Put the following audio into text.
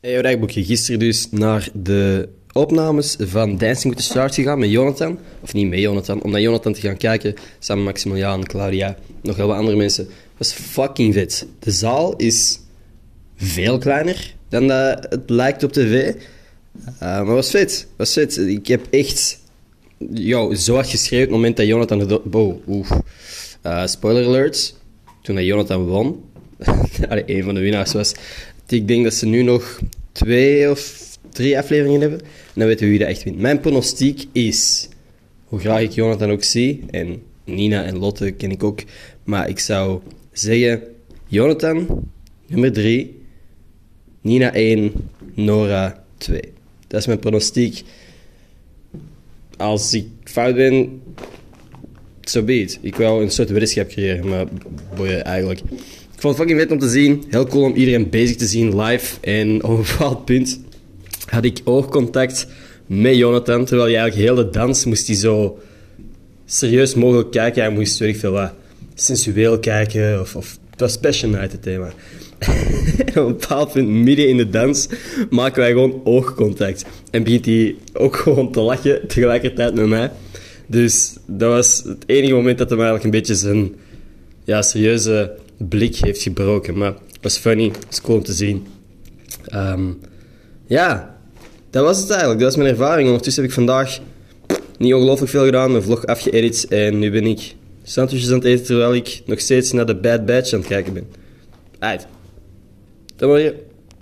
Hey, Rijkboekje. Gisteren dus naar de opnames van Dancing with the Stars gegaan met Jonathan. Of niet met Jonathan, om naar Jonathan te gaan kijken. Samen met Maximiliaan, Claudia, nog heel wat andere mensen. Was fucking vet. De zaal is veel kleiner dan dat het lijkt op tv. Uh, maar was vet. Was vet. Ik heb echt yo, zo hard geschreven op het moment dat Jonathan... de- Wow, oef. Uh, spoiler alert. Toen dat Jonathan won, een van de winnaars was. Ik denk dat ze nu nog twee of drie afleveringen hebben. En dan weten we wie dat echt wint. Mijn pronostiek is, hoe graag ik Jonathan ook zie, en Nina en Lotte ken ik ook, maar ik zou zeggen, Jonathan, nummer drie, Nina 1, Nora 2. Dat is mijn pronostiek. Als ik fout ben, zo be it. Ik wil een soort weddenschap creëren, maar boeien eigenlijk. Ik vond het fucking vet om te zien. Heel cool om iedereen bezig te zien live. En op een bepaald punt had ik oogcontact met Jonathan. Terwijl je eigenlijk heel de dans moest hij zo serieus mogelijk kijken. Hij moest, weet veel wat, sensueel kijken. Of, of het was Passion Night het thema. op een bepaald punt, midden in de dans, maken wij gewoon oogcontact. En begint hij ook gewoon te lachen tegelijkertijd met mij. Dus dat was het enige moment dat hij eigenlijk een beetje zijn ja, serieuze blik heeft gebroken. Maar het was funny, het was cool om te zien. Ehm, ja, dat was het eigenlijk. Dat was mijn ervaring. Ondertussen heb ik vandaag niet ongelooflijk veel gedaan, mijn vlog afgeëdit. En nu ben ik sandwiches aan het eten terwijl ik nog steeds naar de Bad Batch aan het kijken ben. Uit. Dat was je.